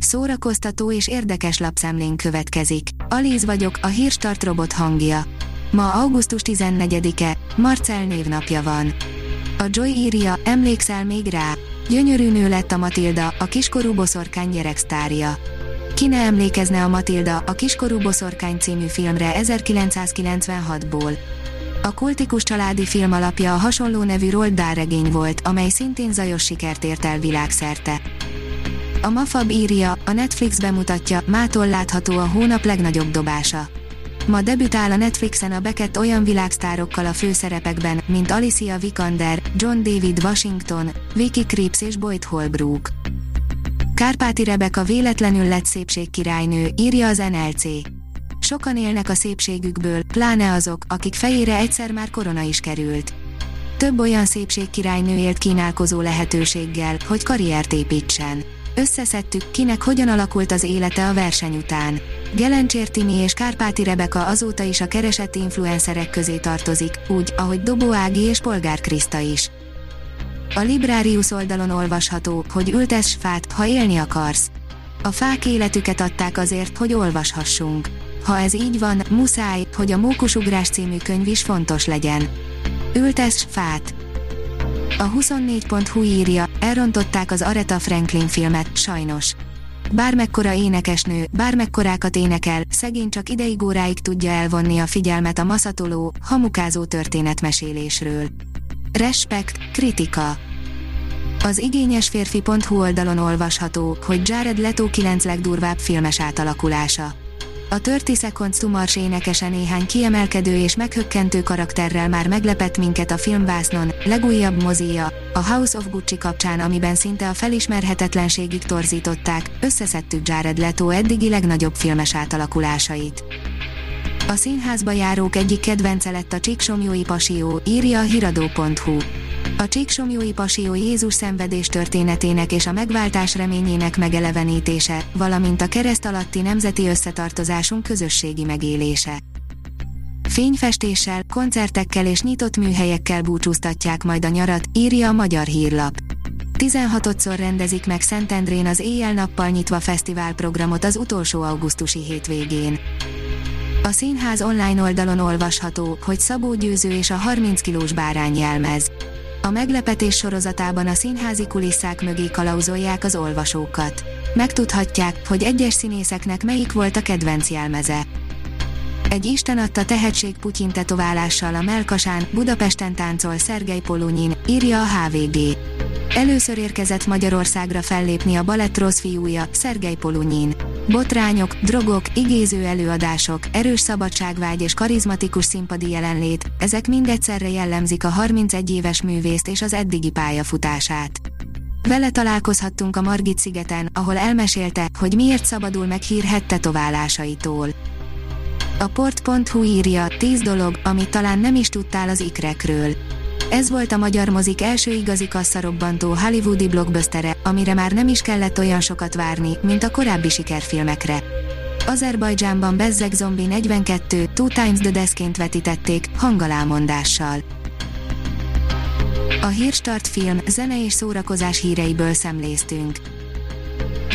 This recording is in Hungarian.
Szórakoztató és érdekes lapszemlén következik. Alíz vagyok, a hírstart robot hangja. Ma augusztus 14-e, Marcel névnapja van. A Joy írja, emlékszel még rá? Gyönyörű nő lett a Matilda, a kiskorú boszorkány gyereksztárja. Ki ne emlékezne a Matilda, a kiskorú boszorkány című filmre 1996-ból. A kultikus családi film alapja a hasonló nevű Roald regény volt, amely szintén zajos sikert ért el világszerte. A Mafab írja, a Netflix bemutatja, mától látható a hónap legnagyobb dobása. Ma debütál a Netflixen a Beckett olyan világsztárokkal a főszerepekben, mint Alicia Vikander, John David Washington, Vicky Krieps és Boyd Holbrook. Kárpáti Rebeka véletlenül lett szépségkirálynő, írja az NLC. Sokan élnek a szépségükből, pláne azok, akik fejére egyszer már korona is került. Több olyan szépségkirálynő élt kínálkozó lehetőséggel, hogy karriert építsen. Összeszedtük, kinek hogyan alakult az élete a verseny után. Gelencsér Timi és Kárpáti Rebeka azóta is a keresett influencerek közé tartozik, úgy, ahogy Dobó Ági és Polgár Kriszta is. A Librarius oldalon olvasható, hogy ültess fát, ha élni akarsz. A fák életüket adták azért, hogy olvashassunk. Ha ez így van, muszáj, hogy a Mókusugrás című könyv is fontos legyen. Ültess fát. A 24.hu írja, elrontották az Aretha Franklin filmet, sajnos. Bármekkora énekesnő, bármekkorákat énekel, szegény csak ideig óráig tudja elvonni a figyelmet a maszatoló, hamukázó történetmesélésről. Respekt, kritika. Az igényes férfi.hu oldalon olvasható, hogy Jared Leto 9 legdurvább filmes átalakulása. A 30 Seconds to Mars énekese néhány kiemelkedő és meghökkentő karakterrel már meglepett minket a filmvásznon, legújabb mozia, a House of Gucci kapcsán amiben szinte a felismerhetetlenségig torzították, összeszedtük Jared Leto eddigi legnagyobb filmes átalakulásait. A színházba járók egyik kedvence lett a Csíksomjói Pasió, írja a hiradó.hu. A Csíksomjói Pasió Jézus szenvedés történetének és a megváltás reményének megelevenítése, valamint a kereszt alatti nemzeti összetartozásunk közösségi megélése. Fényfestéssel, koncertekkel és nyitott műhelyekkel búcsúztatják majd a nyarat, írja a Magyar Hírlap. 16-szor rendezik meg Szentendrén az éjjel-nappal nyitva fesztiválprogramot az utolsó augusztusi hétvégén. A színház online oldalon olvasható, hogy Szabó Győző és a 30 kilós bárány jelmez. A meglepetés sorozatában a színházi kulisszák mögé kalauzolják az olvasókat. Megtudhatják, hogy egyes színészeknek melyik volt a kedvenc jelmeze. Egy Isten adta tehetség Putyin tetoválással a Melkasán, Budapesten táncol Szergej Polunyin, írja a HVG. Először érkezett Magyarországra fellépni a balett rossz fiúja, Szergej Polunyin. Botrányok, drogok, igéző előadások, erős szabadságvágy és karizmatikus színpadi jelenlét, ezek mind egyszerre jellemzik a 31 éves művészt és az eddigi pályafutását. Vele találkozhattunk a Margit szigeten, ahol elmesélte, hogy miért szabadul meg hírhet tetoválásaitól. A port.hu írja, 10 dolog, amit talán nem is tudtál az ikrekről. Ez volt a magyar mozik első igazi kasszarobbantó hollywoodi blockbustere, amire már nem is kellett olyan sokat várni, mint a korábbi sikerfilmekre. Azerbajdzsánban Bezzeg Zombi 42, Two Times the Deskként vetítették, hangalámondással. A Hírstart film, zene és szórakozás híreiből szemléztünk.